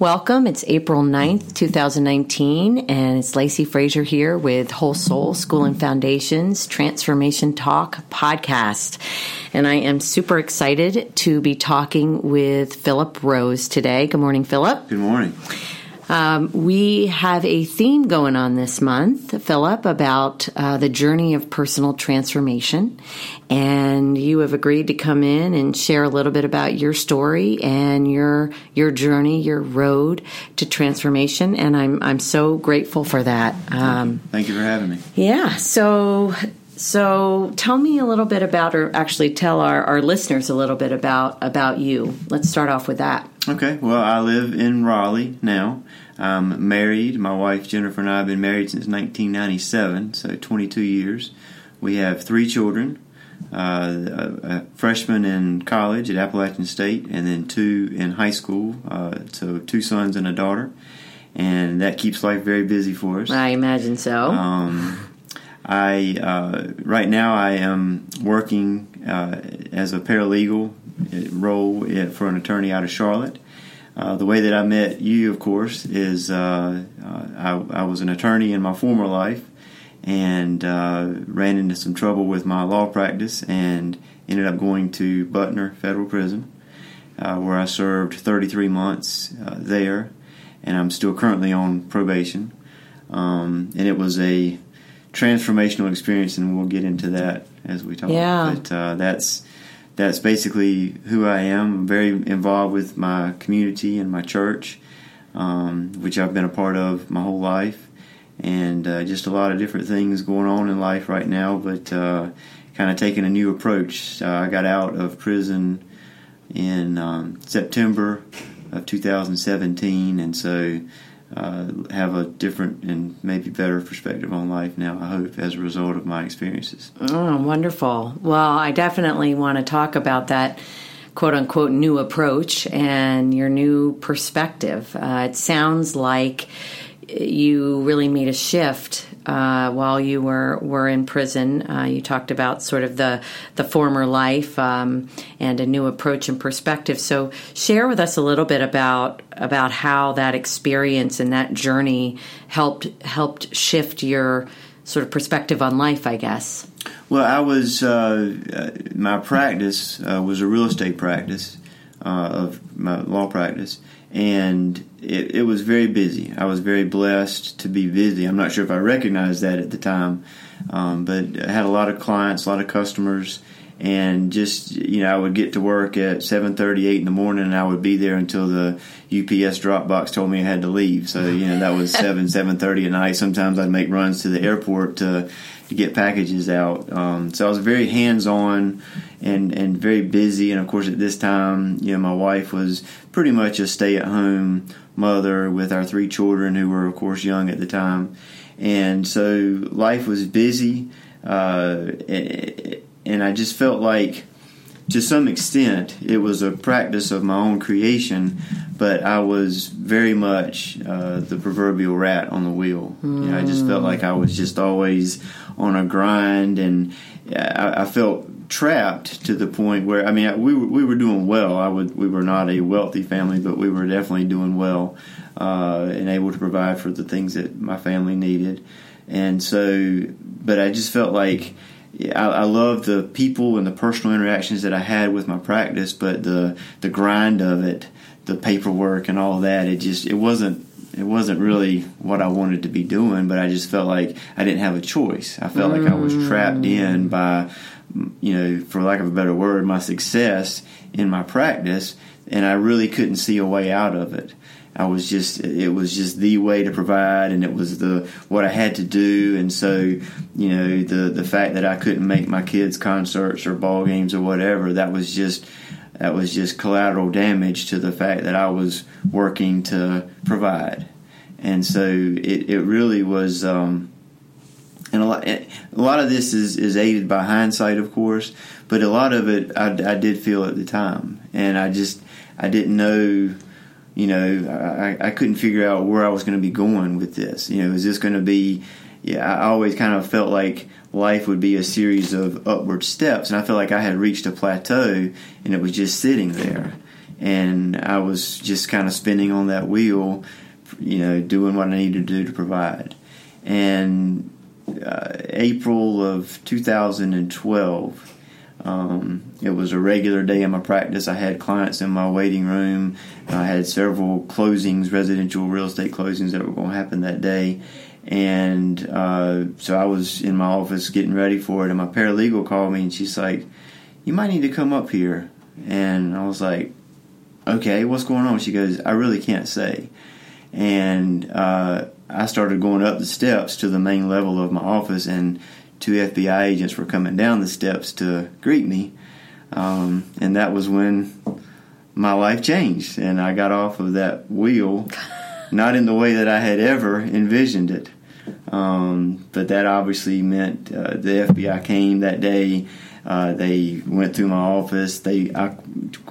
Welcome. It's April 9th, 2019, and it's Lacey Frazier here with Whole Soul School and Foundations Transformation Talk podcast. And I am super excited to be talking with Philip Rose today. Good morning, Philip. Good morning. Um, we have a theme going on this month, Philip, about uh, the journey of personal transformation. And you have agreed to come in and share a little bit about your story and your your journey, your road to transformation. And I'm I'm so grateful for that. Um, Thank you for having me. Yeah. So so tell me a little bit about, or actually tell our, our listeners a little bit about about you. Let's start off with that. Okay. Well, I live in Raleigh now. I'm married. My wife Jennifer and I have been married since 1997, so 22 years. We have three children. Uh, a, a, freshman in college at Appalachian State, and then two in high school. Uh, so two sons and a daughter, and that keeps life very busy for us. I imagine so. Um, I uh, right now I am working uh, as a paralegal uh, role for an attorney out of Charlotte. Uh, the way that I met you, of course, is uh, uh, I, I, was an attorney in my former life and ran into some trouble with my law practice and ended up going to Butner Federal Prison, where I served 33 months there, and I'm still currently on probation. Um, and it was a transformational experience, and we'll get into that as we talk. Yeah. But uh, that's that's basically who I am. I'm very involved with my community and my church, um, which I've been a part of my whole life, and uh, just a lot of different things going on in life right now. But uh, kind of taking a new approach. Uh, I got out of prison in um, September of 2017, and so uh, have a different and maybe better perspective on life now, I hope, as a result of my experiences. Oh, wonderful. Well, I definitely want to talk about that quote unquote new approach and your new perspective. Uh, it sounds like you really made a shift uh, while you were were in prison. Uh, you talked about sort of the the former life um, and a new approach and perspective. So share with us a little bit about about how that experience and that journey helped helped shift your sort of perspective on life. I guess. Well, I was uh, my practice uh, was a real estate practice uh, of my law practice and it, it, was very busy. I was very blessed to be busy. I'm not sure if I recognized that at the time, um, but I had a lot of clients, a lot of customers, and just you know I would get to work at 7:30, 8 in the morning, and I would be there until the UPS drop box told me I had to leave. So you know that was 7, 7:30 at night. Sometimes I'd make runs to the airport to to get packages out. Um, so I was very hands on and and very busy. And of course, at this time, you know, my wife was pretty much a stay at home mother with our three children, who were of course young at the time. And so life was busy, uh, and I just felt like to some extent, it was a practice of my own creation, but I was very much uh, the proverbial rat on the wheel. Mm. You know, I just felt like I was just always on a grind, and I, I, felt trapped to the point where I mean, we were, we were doing well. I would we were not a wealthy family, but we were definitely doing well uh, and able to provide for the things that my family needed. And so, but I just felt like I, I love the people and the personal interactions that I had with my practice, but the the grind of it, the paperwork and all that, it just it wasn't it wasn't really what I wanted to be doing. But I just felt like I didn't have a choice. I felt mm. like I was trapped in by you know, for lack of a better word, my success in my practice, and I really couldn't see a way out of it. I was just it was just the way to provide, and it was the what I had to do, and so you know the the fact that I couldn't make my kids concerts or ball games or whatever that was just that was just collateral damage to the fact that I was working to provide, and so it it really was. Um, and a lot, a lot of this is, is aided by hindsight, of course, but a lot of it I, I did feel at the time, and I just I didn't know you know, I, I couldn't figure out where I was going to be going with this. You know, is this going to be? Yeah, I always kind of felt like life would be a series of upward steps, and I felt like I had reached a plateau, and it was just sitting there. and I was just kind of spinning on that wheel, you know, doing what I needed to do to provide. And uh, April of 2012. Um, it was a regular day in my practice. I had clients in my waiting room. I had several closings, residential real estate closings that were going to happen that day. And uh, so I was in my office getting ready for it, and my paralegal called me and she's like, You might need to come up here. And I was like, Okay, what's going on? She goes, I really can't say. And uh, I started going up the steps to the main level of my office, and two FBI agents were coming down the steps to greet me. Um, and that was when my life changed, and I got off of that wheel, not in the way that I had ever envisioned it. Um, but that obviously meant uh, the FBI came that day. Uh, they went through my office. They, I,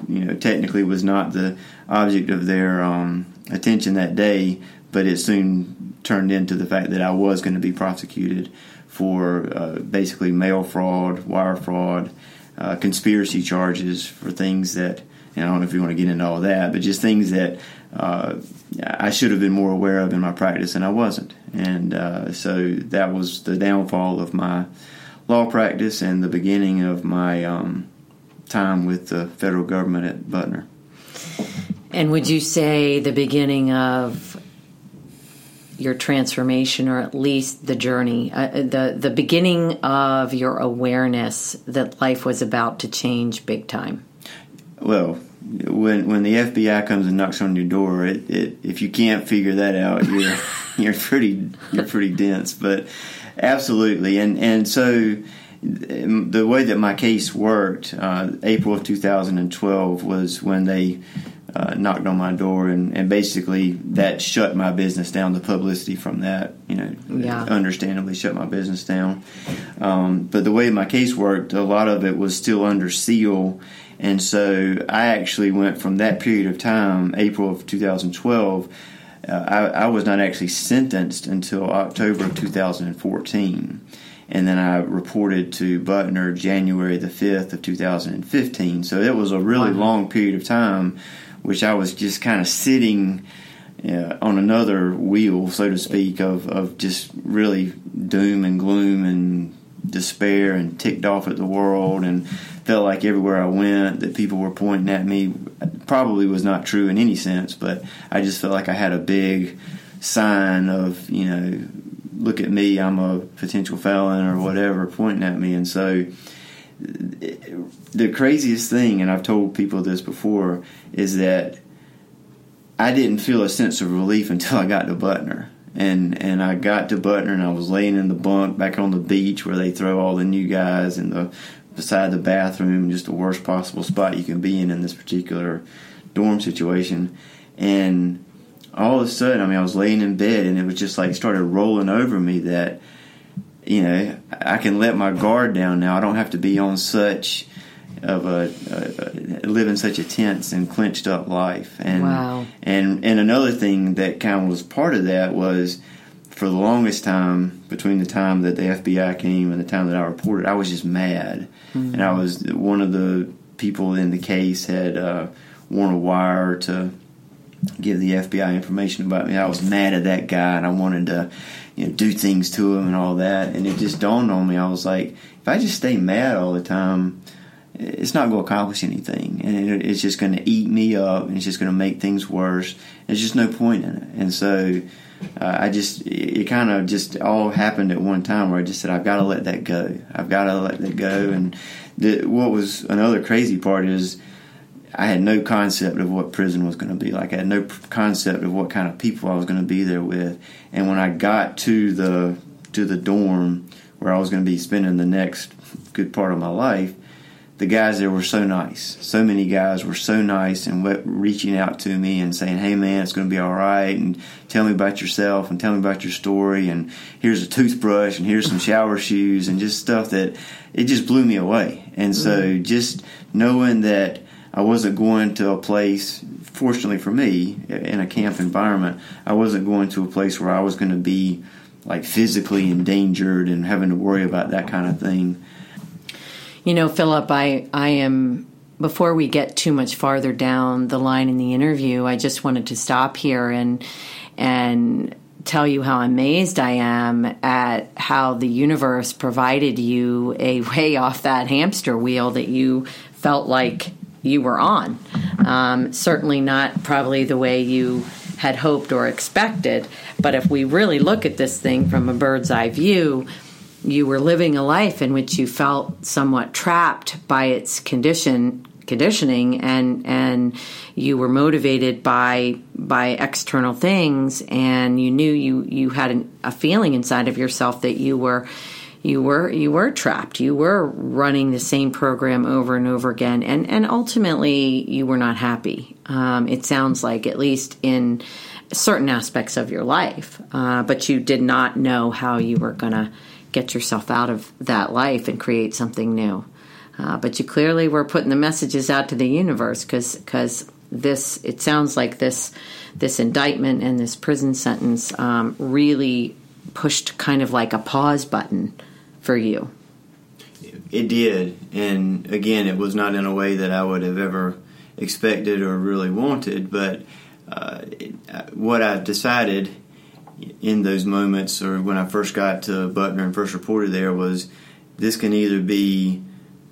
you know, technically was not the object of their um, attention that day, but it soon turned into the fact that I was going to be prosecuted for uh, basically mail fraud, wire fraud, uh, conspiracy charges for things that, I don't know if you want to get into all that, but just things that uh, I should have been more aware of in my practice, and I wasn't. And uh, so that was the downfall of my law practice and the beginning of my um, time with the federal government at Butner. And would you say the beginning of your transformation, or at least the journey, uh, the the beginning of your awareness that life was about to change big time? Well, when when the FBI comes and knocks on your door, it, it if you can't figure that out, you're you're pretty you're pretty dense. But absolutely, and and so the way that my case worked, uh, April of 2012 was when they uh, knocked on my door, and, and basically that shut my business down. The publicity from that, you know, yeah. understandably shut my business down. Um, but the way my case worked, a lot of it was still under seal. And so I actually went from that period of time, April of 2012, uh, I, I, was not actually sentenced until October of 2014. And then I reported to Butner January the 5th of 2015. So it was a really wow. long period of time which I was just kind of sitting uh, on another wheel, so to speak, of, of just really doom and gloom and despair and ticked off at the world and felt like everywhere I went that people were pointing at me probably was not true in any sense, but I just felt like I had a big sign of, you know, look at me, I'm a potential felon or whatever pointing at me. And so the craziest thing, and I've told people this before, is that I didn't feel a sense of relief until I got to Butner. And and I got to Butner and I was laying in the bunk back on the beach where they throw all the new guys in the beside the bathroom, just the worst possible spot you can be in in this particular dorm situation. And all of a sudden, I mean, I was laying in bed and it was just like started rolling over me that you know, I can let my guard down now. I don't have to be on such of a, a, a living such a tense and clenched up life. And wow. and and another thing that kind of was part of that was for the longest time between the time that the FBI came and the time that I reported, I was just mad, mm-hmm. and I was one of the people in the case had uh, worn a wire to give the FBI information about me. I was mad at that guy, and I wanted to you know, do things to him and all that. And it just dawned on me. I was like, if I just stay mad all the time, it's not going to accomplish anything, and it's just going to eat me up, and it's just going to make things worse. There's just no point in it. And so, uh, I just it, kind of just all happened at one time where I just said I've got to let that go. I've got to let that go. And the, what was another crazy part is I had no concept of what prison was going to be like. I had no concept of what kind of people I was going to be there with. And when I got to the to the dorm where I was going to be spending the next good part of my life, the guys there were so nice. So many guys were so nice and reaching out to me and saying, "Hey, man, it's going to be all right," and tell me about yourself and tell me about your story. And here's a toothbrush and here's some shower shoes and just stuff that it just blew me away. And so mm-hmm. just knowing that I wasn't going to a place, fortunately for me, in a camp environment, I wasn't going to a place where I was going to be like physically endangered and having to worry about that kind of thing. You know, Philip, I, I am before we get too much farther down the line in the interview, I just wanted to stop here and and tell you how amazed I am at how the universe provided you a way off that hamster wheel that you felt like you were on. Um, certainly not probably the way you had hoped or expected, but if we really look at this thing from a bird's eye view, you were living a life in which you felt somewhat trapped by its condition conditioning and and you were motivated by by external things and you knew you you had an, a feeling inside of yourself that you were you were you were trapped. You were running the same program over and over again and and ultimately you were not happy. Um, it sounds like at least in certain aspects of your life uh, but you did not know how you were to get yourself out of that life and create something new uh, but you clearly were putting the messages out to the universe because this it sounds like this this indictment and this prison sentence um, really pushed kind of like a pause button for you. It did, and again, it was not in a way that I would have ever expected or really wanted. But uh, uh, what I decided in those moments, or when I first got to Butner and first reported there, was this can either be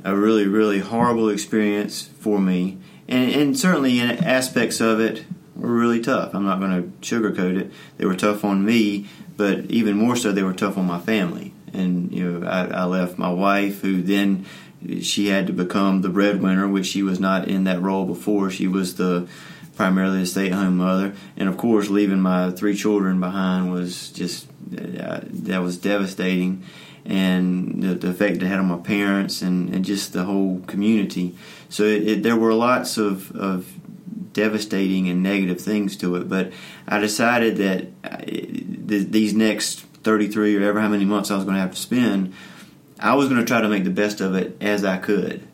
a really, really horrible experience for me. And, and certainly in aspects of it were really tough. I'm not going to sugarcoat it. They were tough on me, but even more so, they were tough on my family. And you know, I, I left my wife, who then she had to become the breadwinner, which she was not in that role before. She was the primarily a stay-at-home mother, and of course, leaving my three children behind was just uh, that was devastating and the, the, effect it had on my parents and, and just the whole community. So it, it, there were lots of, of devastating and negative things to it, but I decided that uh, these next 33 or ever how many months I was going to have to spend, I was going to try to make the best of it as I could.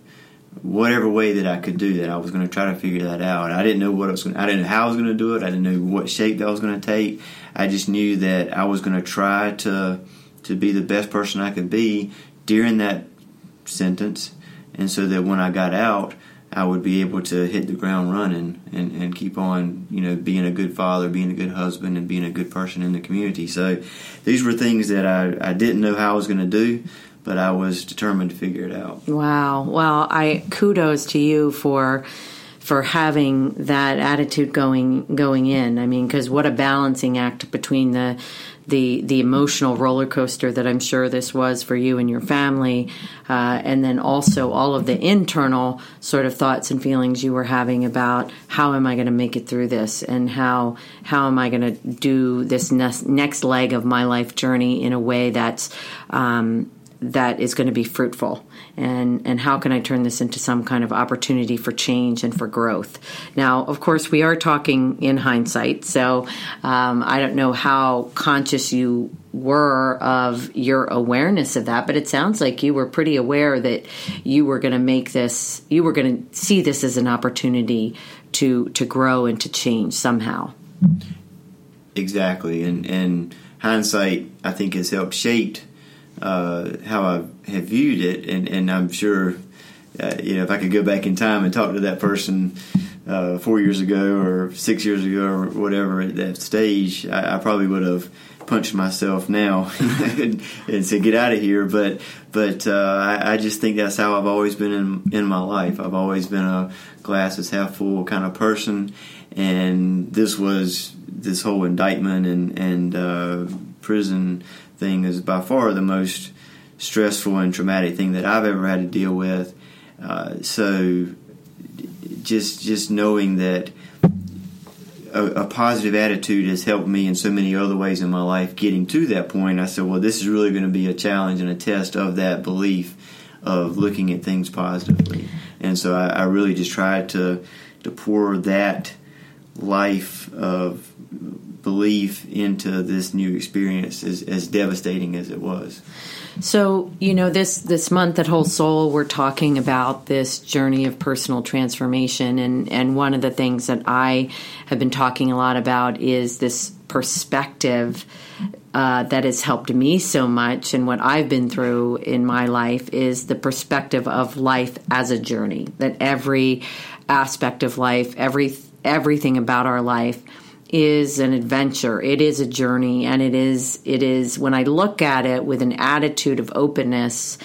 Whatever way that I could do that, I was going to try to figure that out. I didn't know what I was going. To, I didn't know how I was going to do it. I didn't know what shape that was going to take. I just knew that I was going to try to to be the best person I could be during that sentence, and so that when I got out, I would be able to hit the ground running and, and keep on, you know, being a good father, being a good husband, and being a good person in the community. So these were things that I, I didn't know how I was going to do, but I was determined to figure it out. Wow. Well, I kudos to you for for having that attitude going going in. I mean, because what a balancing act between the the the emotional roller coaster that I'm sure this was for you and your family, uh, and then also all of the internal sort of thoughts and feelings you were having about how am I going to make it through this, and how how am I going to do this next, next leg of my life journey in a way that's um, that is going to be fruitful. And and how can I turn this into some kind of opportunity for change and for growth? Now of course we are talking in hindsight so um, I don't know how conscious you were of your awareness of that but it sounds like you were pretty aware that you were going to make this you were going to see this as an opportunity to to grow and to change somehow. Exactly and and hindsight I think has helped shape uh, how I have viewed it, and, and I'm sure uh, you know if I could go back in time and talk to that person uh, four years ago or six years ago or whatever at that stage, I, I probably would have punched myself now and, and said get out of here. But but uh, I, I, just think that's how I've always been in in my life. I've always been a glasses half full kind of person, and this was this whole indictment and and uh, prison thing is by far the most stressful and traumatic thing that I've ever had to deal with. Uh, so just just knowing that a, a, positive attitude has helped me in so many other ways in my life getting to that point. I said, well, this is really going to be a challenge and a test of that belief of looking at things positively. And so I, I really just tried to to pour that life of belief into this new experience as, as devastating as it was. So, you know, this this month at Whole Soul, we're talking about this journey of personal transformation, and and one of the things that I have been talking a lot about is this perspective uh, that has helped me so much and what I've been through in my life is the perspective of life as a journey. That every aspect of life, every everything about our life is an adventure. It is a journey, and it is it is when I look at it with an attitude of openness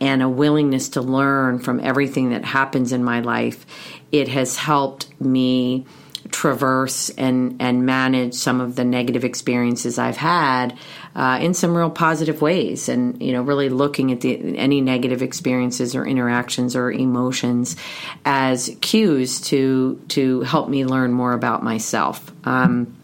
and a willingness to learn from everything that happens in my life. It has helped me traverse and and manage some of the negative experiences I've had uh, in some real positive ways, and you know, really looking at the any negative experiences or interactions or emotions as cues to to help me learn more about myself. Um,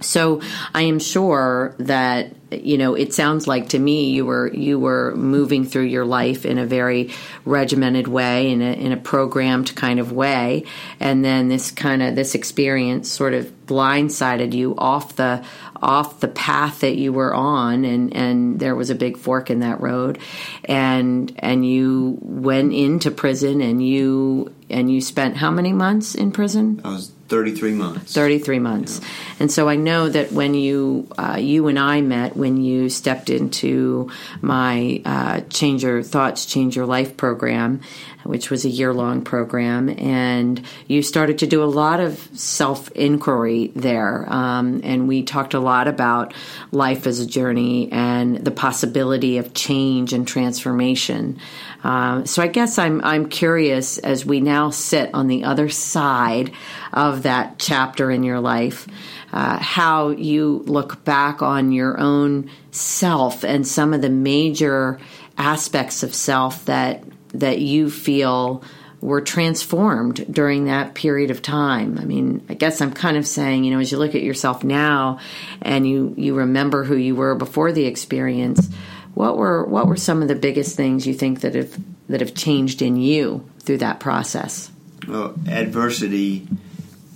so I am sure that you know it sounds like to me you were you were moving through your life in a very regimented way in a in a programmed kind of way. And then this kind of this experience sort of blindsided you off the off the path that you were on and and there was a big fork in that road. And and you went into prison and you and you spent how many months in prison? I was 33 months 33 months yeah. and so I know that when you uh, you and I met when you stepped into my uh, change your thoughts change your life program which was a year long program. And you started to do a lot of self inquiry there. Um, and we talked a lot about life as a journey and the possibility of change and transformation. Uh, so I guess I'm I'm curious as we now sit on the other side of that chapter in your life, uh, how you look back on your own self and some of the major aspects of self that that you feel were transformed during that period of time. I mean, I guess I'm kind of saying, you know, as you look at yourself now and you you remember who you were before the experience, what were what were some of the biggest things you think that have that have changed in you through that process? Well, adversity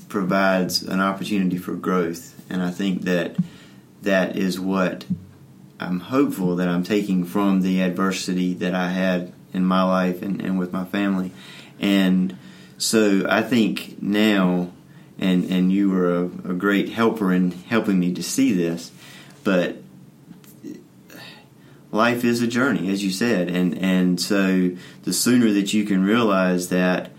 provides an opportunity for growth, and I think that that is what I'm hopeful that I'm taking from the adversity that I had in my life and, and with my family. And so I think now, and, and you were a, a great helper in helping me to see this, but life is a journey, as you said, and and so the sooner that you can realize that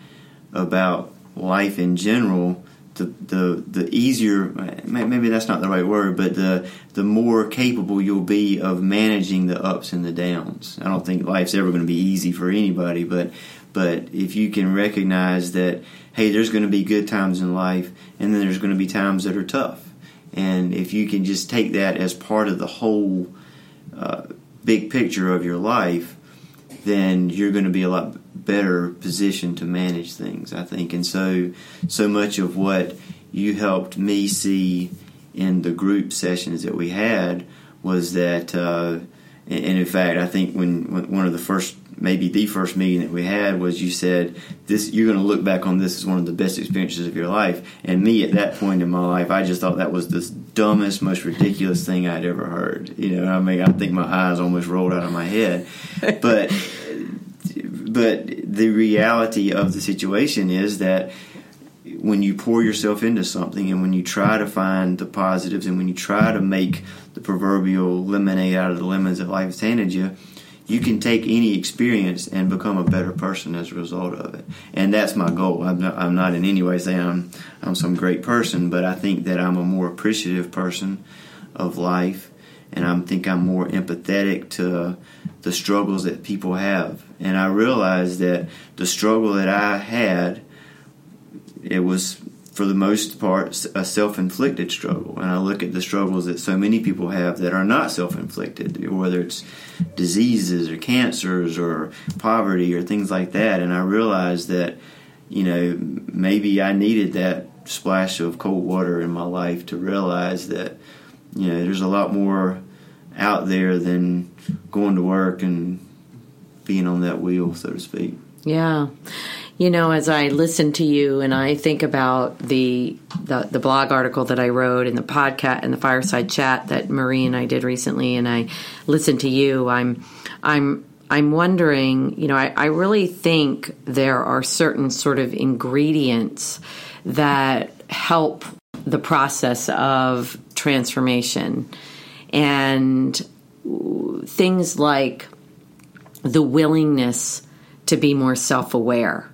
about life in general, the the the easier maybe that's not the right word, but the the more capable you'll be of managing the ups and the downs. I don't think life's ever going to be easy for anybody, but but if you can recognize that hey, there's going to be good times in life, and then there's going to be times that are tough, and if you can just take that as part of the whole uh, big picture of your life, then you're going to be a lot better positioned to manage things, I think. And so, so much of what you helped me see in the group sessions that we had was that, uh, and in fact, I think when, when, one of the first, maybe the first meeting that we had was you said this, you're going to look back on this as one of the best experiences of your life. And me at that point in my life, I just thought that was the dumbest, most ridiculous thing I'd ever heard. You know, I mean, I think my eyes almost rolled out of my head, but but the reality of the situation is that when you pour yourself into something and when you try to find the positives and when you try to make the proverbial lemonade out of the lemons that life has handed you, you can take any experience and become a better person as a result of it. And that's my goal. I'm not, I'm not in any way saying I'm, I'm some great person, but I think that I'm a more appreciative person of life and I think I'm more empathetic to the struggles that people have. And I realize that the struggle that I had, it was for the most part a self-inflicted struggle. And I look at the struggles that so many people have that are not self-inflicted, whether it's diseases or cancers or poverty or things like that. And I realized that, you know, maybe I needed that splash of cold water in my life to realize that you know, there's a lot more out there than going to work and being on that wheel, so to speak. Yeah. You know, as I listen to you and I think about the, the, the blog article that I wrote and the podcast and the fireside chat that Marie and I did recently, and I listen to you, I'm I'm I'm wondering, you know, I, I really think there are certain sort of ingredients that help the process of transformation. and things like the willingness to be more self aware.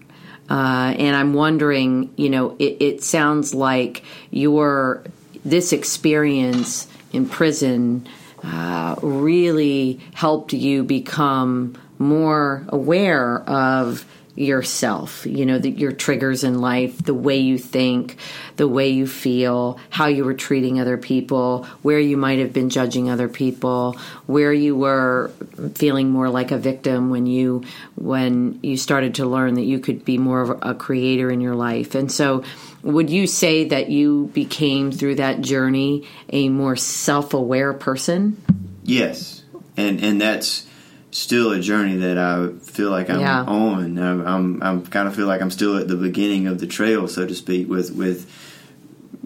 Uh, and I'm wondering, you know, it, it sounds like your this experience in prison uh, really helped you become more aware of yourself, you know, the, your triggers in life, the way you think, the way you feel, how you were treating other people, where you might have been judging other people, where you were feeling more like a victim when you when you started to learn that you could be more of a creator in your life. And so would you say that you became through that journey a more self-aware person? Yes. And and that's still a journey that I feel like I'm yeah. on. I'm, I'm, I'm kind of feel like I'm still at the beginning of the trail, so to speak, with with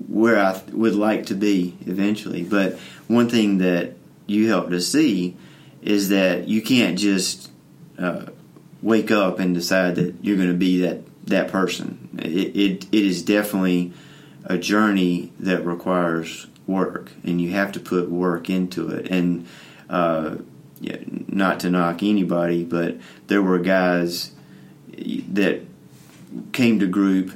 where I would like to be eventually. But one thing that you helped us see is that you can't just uh, wake up and decide that you're going to be that that person. It, it it is definitely a journey that requires work, and you have to put work into it. And uh, yeah, not to knock anybody, but there were guys that came to group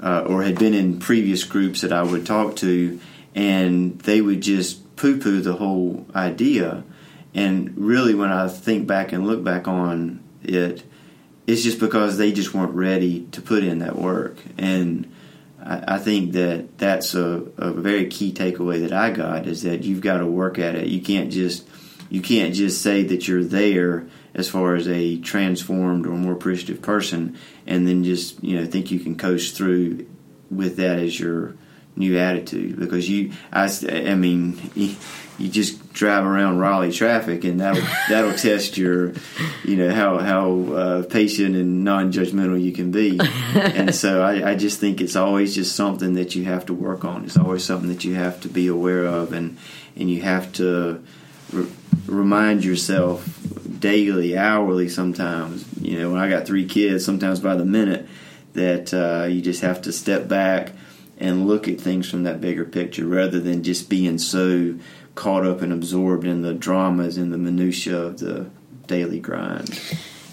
uh, or had been in previous groups that I would talk to, and they would just poo poo the whole idea. And really, when I think back and look back on it, it's just because they just weren't ready to put in that work. And I, think that that's a, a very key takeaway that I got is that you've got to work at it. You can't just you can't just say that you're there as far as a transformed or more appreciative person and then just you know think you can coast through with that as your new attitude. Because you I, I mean you, just drive around Raleigh traffic and that'll that'll test your you know how how uh, patient and non-judgmental you can be. And so I, I just think it's always just something that you have to work on. It's always something that you have to be aware of and and you have to re- remind yourself daily, hourly, sometimes. You know, when I got three kids, sometimes by the minute, that uh, you just have to step back and look at things from that bigger picture rather than just being so caught up and absorbed in the dramas and the minutia of the daily grind.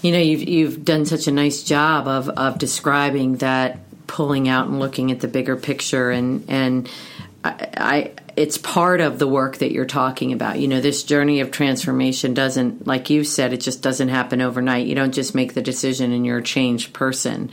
You know, you've you've done such a nice job of of describing that pulling out and looking at the bigger picture and and I, I it's part of the work that you're talking about. You know, this journey of transformation doesn't, like you said, it just doesn't happen overnight. You don't just make the decision and you're a changed person.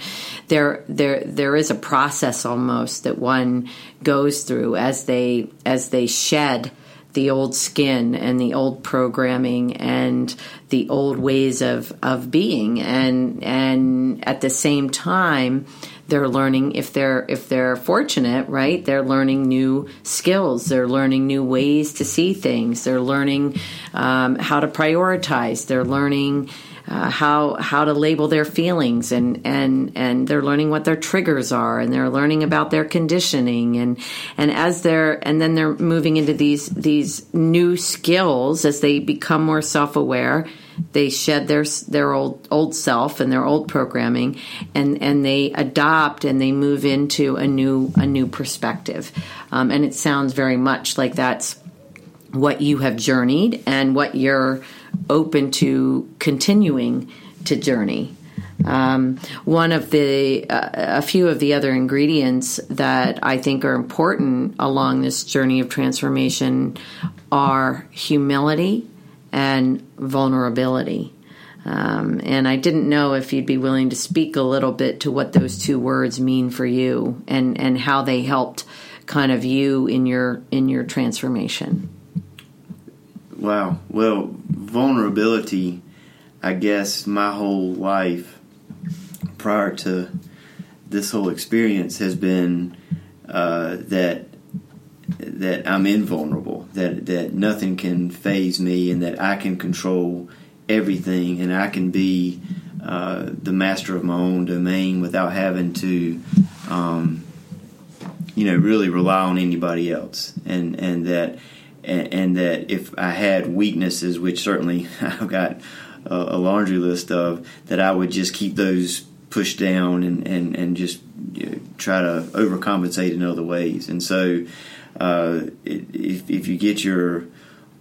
There, there, there is a process almost that one goes through as they, as they shed the old skin and the old programming and the old ways of, of being. And, and at the same time, they're learning if they're if they're fortunate right they're learning new skills. They're learning new ways to see things. They're learning um, how to prioritize. They're learning uh, how how to label their feelings and and and they're learning what their triggers are and they're learning about their conditioning and and as they're and then they're moving into these these new skills as they become more self-aware they shed their their old old self and their old programming and and they adopt and they move into a new a new perspective. Um, and it sounds very much like that's what you have journeyed and what you're open to continuing to journey. Um, one of the uh, a few of the other ingredients that I think are important along this journey of transformation are humility and vulnerability. Um, and I didn't know if you'd be willing to speak a little bit to what those two words mean for you and, and how they helped kind of you in your in your transformation. Wow. Well, vulnerability, I guess my whole life prior to this whole experience has been uh, that that I'm invulnerable, that that nothing can phase me, and that I can control everything, and I can be uh, the master of my own domain without having to, um, you know, really rely on anybody else, and and that and, and, that if I had weaknesses, which certainly I've got a, a laundry list of, that I would just keep those pushed down and and and just you know, try to overcompensate in other ways, and so uh, if, if you get your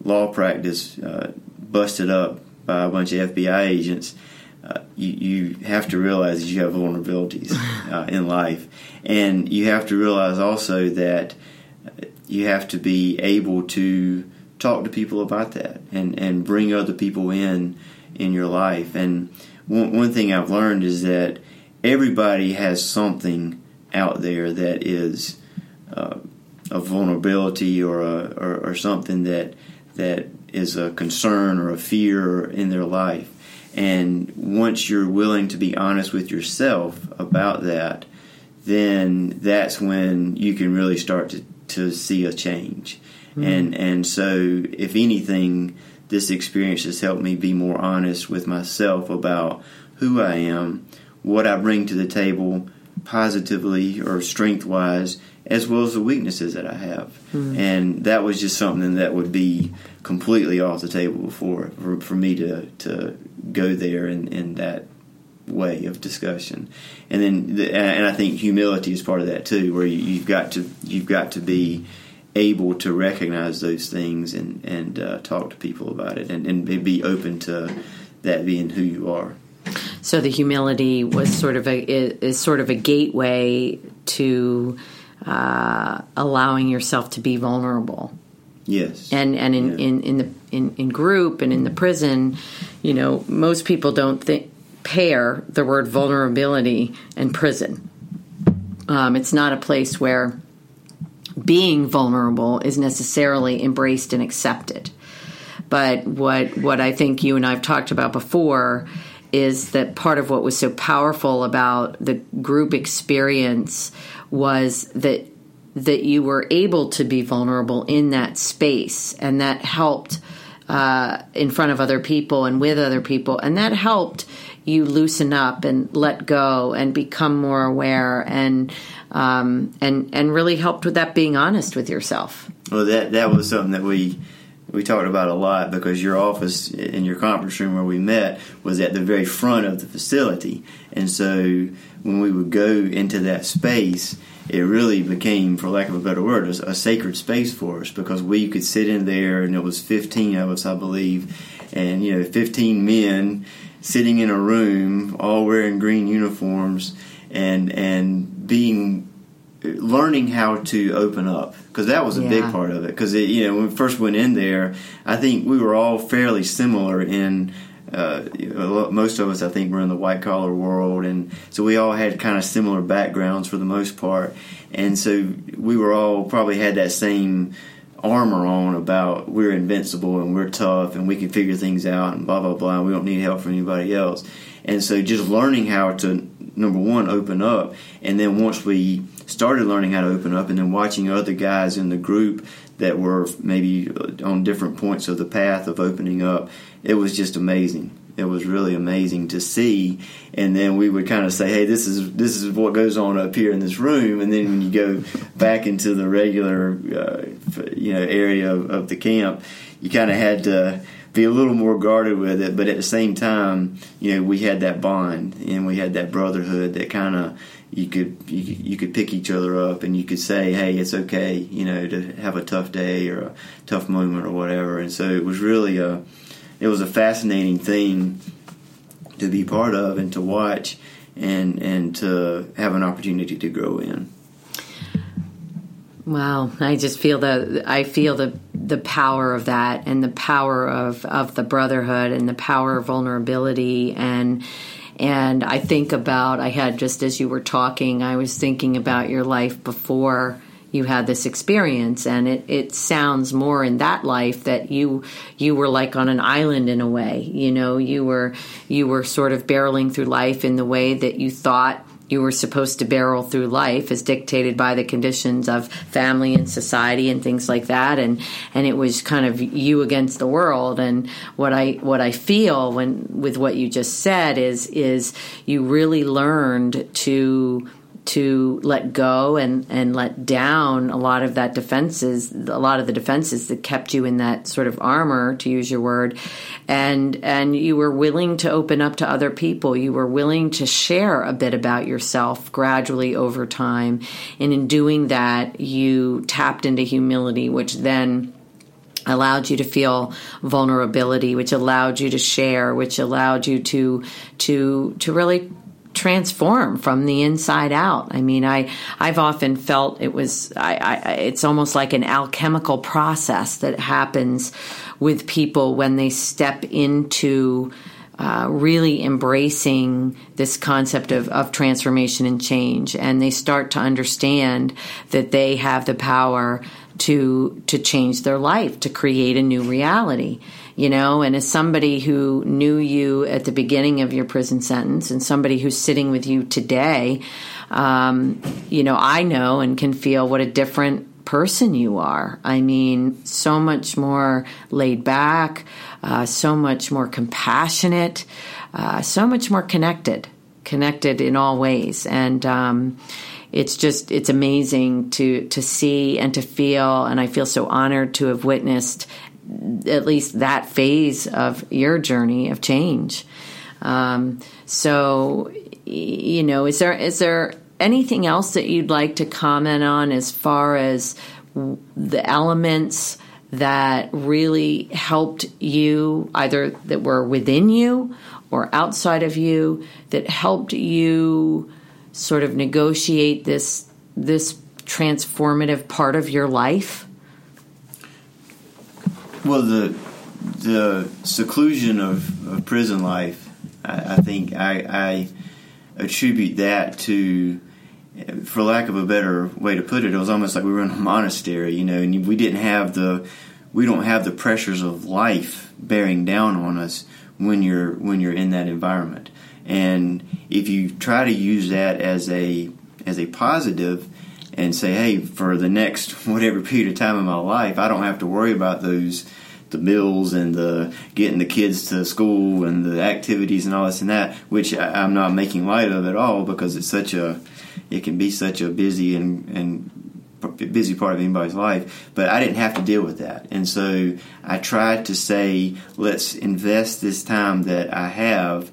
law practice uh, busted up by a bunch of FBI agents, uh, you, you have to realize that you have vulnerabilities uh, in life. And you have to realize also that you have to be able to talk to people about that and, and bring other people in in your life. And one, one thing I've learned is that everybody has something out there that is uh, a vulnerability or, a, or, or something that that is a concern or a fear in their life. And once you're willing to be honest with yourself about that, then that's when you can really start to, to see a change. Mm-hmm. And and so if anything, this experience has helped me be more honest with myself about who I am, what I bring to the table positively or strength wise, as well as the weaknesses that I have. Mm-hmm. And that was just something that would be completely off the table before for, for me to, to go there in, in that way of discussion. And then, the, and I think humility is part of that too, where you, have got to you've got to be able to recognize those things and and uh, talk to people about it, and, and be open to that being who you are. So the humility was sort of a is sort of a gateway to uh, allowing yourself to be vulnerable. Yes. And and in, yeah. in, in the in, in group and in the prison, you know, most people don't think pair the word vulnerability and prison. Um, it's not a place where being vulnerable is necessarily embraced and accepted. But what what I think you and I've talked about before is that part of what was so powerful about the group experience was that that you were able to be vulnerable in that space and that helped uh, in front of other people and with other people and that helped you loosen up and let go and become more aware and um, and and really helped with that being honest with yourself. Well that that was something that we we talked about a lot because your office in your conference room where we met was at the very front of the facility. And so when we would go into that space, it really became, for lack of a better word, a, sacred space for us because we could sit in there and it was 15 of us, I believe, and, you know, 15 men sitting in a room all wearing green uniforms and, and being learning how to open up because that was a yeah. big part of it. Because you know, when we first went in there, I think we were all fairly similar in. Uh, most of us, I think, were in the white collar world, and so we all had kind of similar backgrounds for the most part, and so we were all probably had that same armor on about we're invincible and we're tough and we can figure things out and blah blah blah. And we don't need help from anybody else, and so just learning how to number one open up, and then once we started learning how to open up, and then watching other guys in the group that were maybe on different points of the path of opening up, it was just amazing. It was really amazing to see, and then we would kind of say, "Hey, this is this is what goes on up here in this room." And then when you go back into the regular, uh, you know, area of, of the camp, you kind of had to be a little more guarded with it. But at the same time, you know, we had that bond and we had that brotherhood that kind of you could you, you could pick each other up and you could say, "Hey, it's okay," you know, to have a tough day or a tough moment or whatever. And so it was really a it was a fascinating thing to be part of and to watch and and to have an opportunity to grow in. Wow, I just feel the I feel the the power of that and the power of of the brotherhood and the power of vulnerability and and I think about, I had just as you were talking, I was thinking about your life before you had this experience. And it, it sounds more in that life that you you were like on an island in a way. You know you were you were sort of barreling through life in the way that you thought you were supposed to barrel through life as dictated by the conditions of family and society and things like that. And and it was kind of you against the world. And what I what I feel when with what you just said is is you really learned to to let go and, and let down a lot of that defenses, a lot of the defenses that kept you in that sort of armor, to use your word, and and you were willing to open up to other people. You were willing to share a bit about yourself gradually over time, and in doing that, you tapped into humility, which then allowed you to feel vulnerability which allowed you to share which allowed you to to to really transform from the inside out. I mean, I I've often felt it was I, I, it's almost like an alchemical process that happens with people when they step into uh, really embracing this concept of, of transformation and change, and they start to understand that they have the power to to change their life, to create a new reality you know, and as somebody who knew you at the beginning of your prison sentence and somebody who's sitting with you today, um, you know, I know and can feel what a different person you are. I mean, so much more laid back, uh, so much more compassionate, uh, so much more connected, connected in all ways. And, um, it's just it's amazing to to see and to feel and I feel so honored to have witnessed at least that phase of your journey of change. Um, so, you know, is there is there anything else that you'd like to comment on as far as the elements that really helped you, either that were within you or outside of you, that helped you sort of negotiate this this transformative part of your life? Well, the the seclusion of, of prison life, I, I think I, I, attribute that to, for lack of a better way to put it, it was almost like we were in a monastery, you know, and we didn't have the we don't have the pressures of life bearing down on us when you're when you're in that environment. And if you try to use that as a as a positive, and say, hey, for the next whatever period of time in my life, I don't have to worry about those the bills and the getting the kids to school and the activities and all this and that, which I, am not making light of at all because it's such a it can be such a busy and and busy part of anybody's life, but I didn't have to deal with that. And so I tried to say, let's invest this time that I have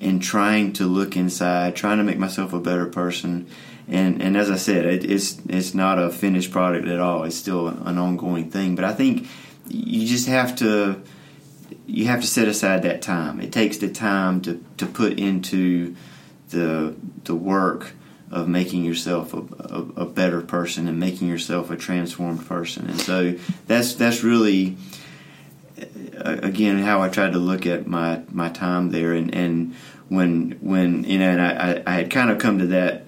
in trying to look inside, trying to make myself a better person, and and as I said, it, it's it's not a finished product at all. It's still an ongoing thing. But I think you just have to you have to set aside that time. It takes the time to, to put into the the work of making yourself a, a, a, better person and making yourself a transformed person. And so that's that's really again how I tried to look at my my time there. And, and when when you know, and I, I had kind of come to that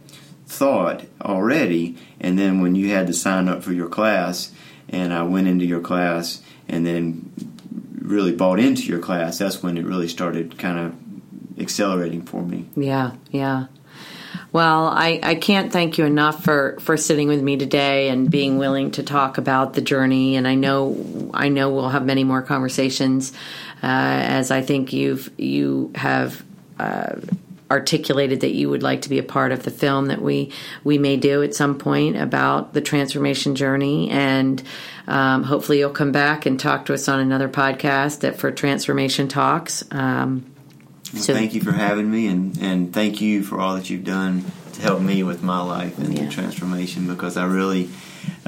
thought already. And then when you had to sign up for your class, and I went into your class, and then really bought into your class, that's when it really started kind of accelerating for me. Yeah, yeah. Well, I, I can't thank you enough for, for sitting with me today and being willing to talk about the journey. And I know I know we'll have many more conversations, uh, as I think you've you have uh, articulated that you would like to be a part of the film that we we may do at some point about the transformation journey and um, hopefully you'll come back and talk to us on another podcast that for transformation talks um, so thank you for having me and, and thank you for all that you've done to help me with my life and yeah. the transformation because I really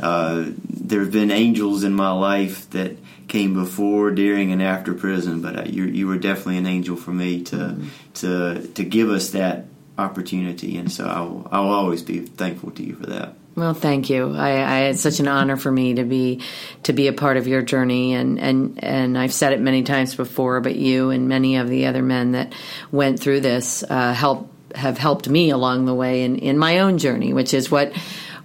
uh, there have been angels in my life that came before, during, and after prison. But uh, you you were definitely an angel for me to mm-hmm. to to give us that opportunity, and so I will, I will always be thankful to you for that. Well, thank you. I, I, it's such an honor for me to be to be a part of your journey, and and and I've said it many times before, but you and many of the other men that went through this uh, help have helped me along the way in in my own journey, which is what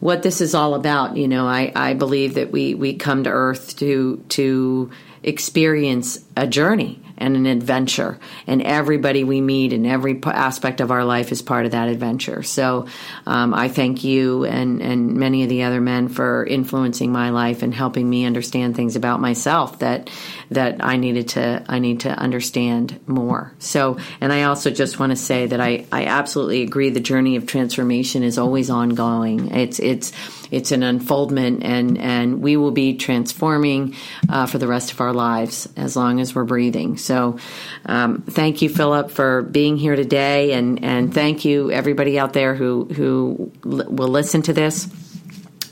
what this is all about. You know, I, I believe that we, we come to Earth to to experience a journey and an adventure. And everybody we meet and every aspect of our life is part of that adventure. So um, I thank you and, and many of the other men for influencing my life and helping me understand things about myself that that I needed to I need to understand more. So and I also just want to say that I, I absolutely agree the journey of transformation is always ongoing. It's it's it's an unfoldment and and we will be transforming uh, for the rest of our lives as long as we're breathing. So, um, thank you, Philip, for being here today, and and thank you everybody out there who who l- will listen to this.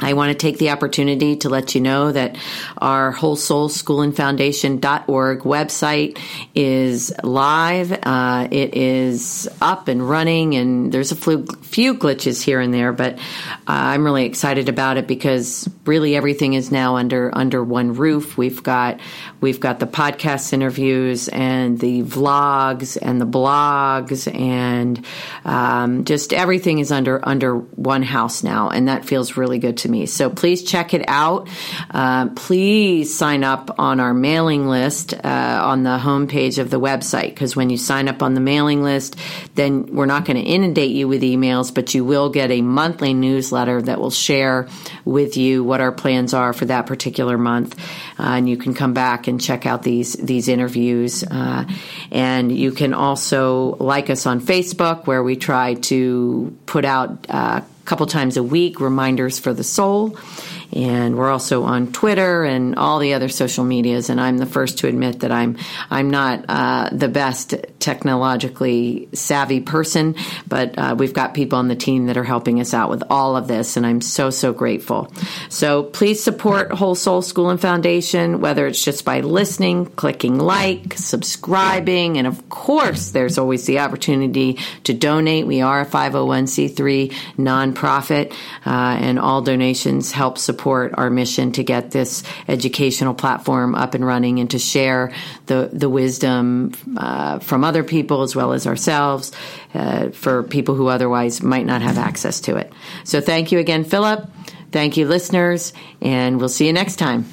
I want to take the opportunity to let you know that our Whole Soul School and Foundation.org website is live. Uh, it is up and running, and there's a few glitches here and there, but uh, I'm really excited about it because really everything is now under under one roof. We've got we've got the podcast interviews and the vlogs and the blogs and um, just everything is under under one house now, and that feels really good to me. So please check it out. Uh, please sign up on our mailing list uh, on the homepage of the website because when you sign up on the mailing list, then we're not going to inundate you with emails, but you will get a monthly newsletter that will share with you what our plans are for that particular month. Uh, and you can come back and check out these these interviews. Uh, and you can also like us on Facebook, where we try to put out uh, couple times a week, reminders for the soul. And we're also on Twitter and all the other social medias. And I'm the first to admit that I'm I'm not uh, the best technologically savvy person, but uh, we've got people on the team that are helping us out with all of this, and I'm so so grateful. So please support Whole Soul School and Foundation, whether it's just by listening, clicking like, subscribing, and of course, there's always the opportunity to donate. We are a 501c3 nonprofit, uh, and all donations help support support our mission to get this educational platform up and running and to share the, the wisdom uh, from other people as well as ourselves uh, for people who otherwise might not have access to it. So thank you again, Philip. Thank you, listeners, and we'll see you next time.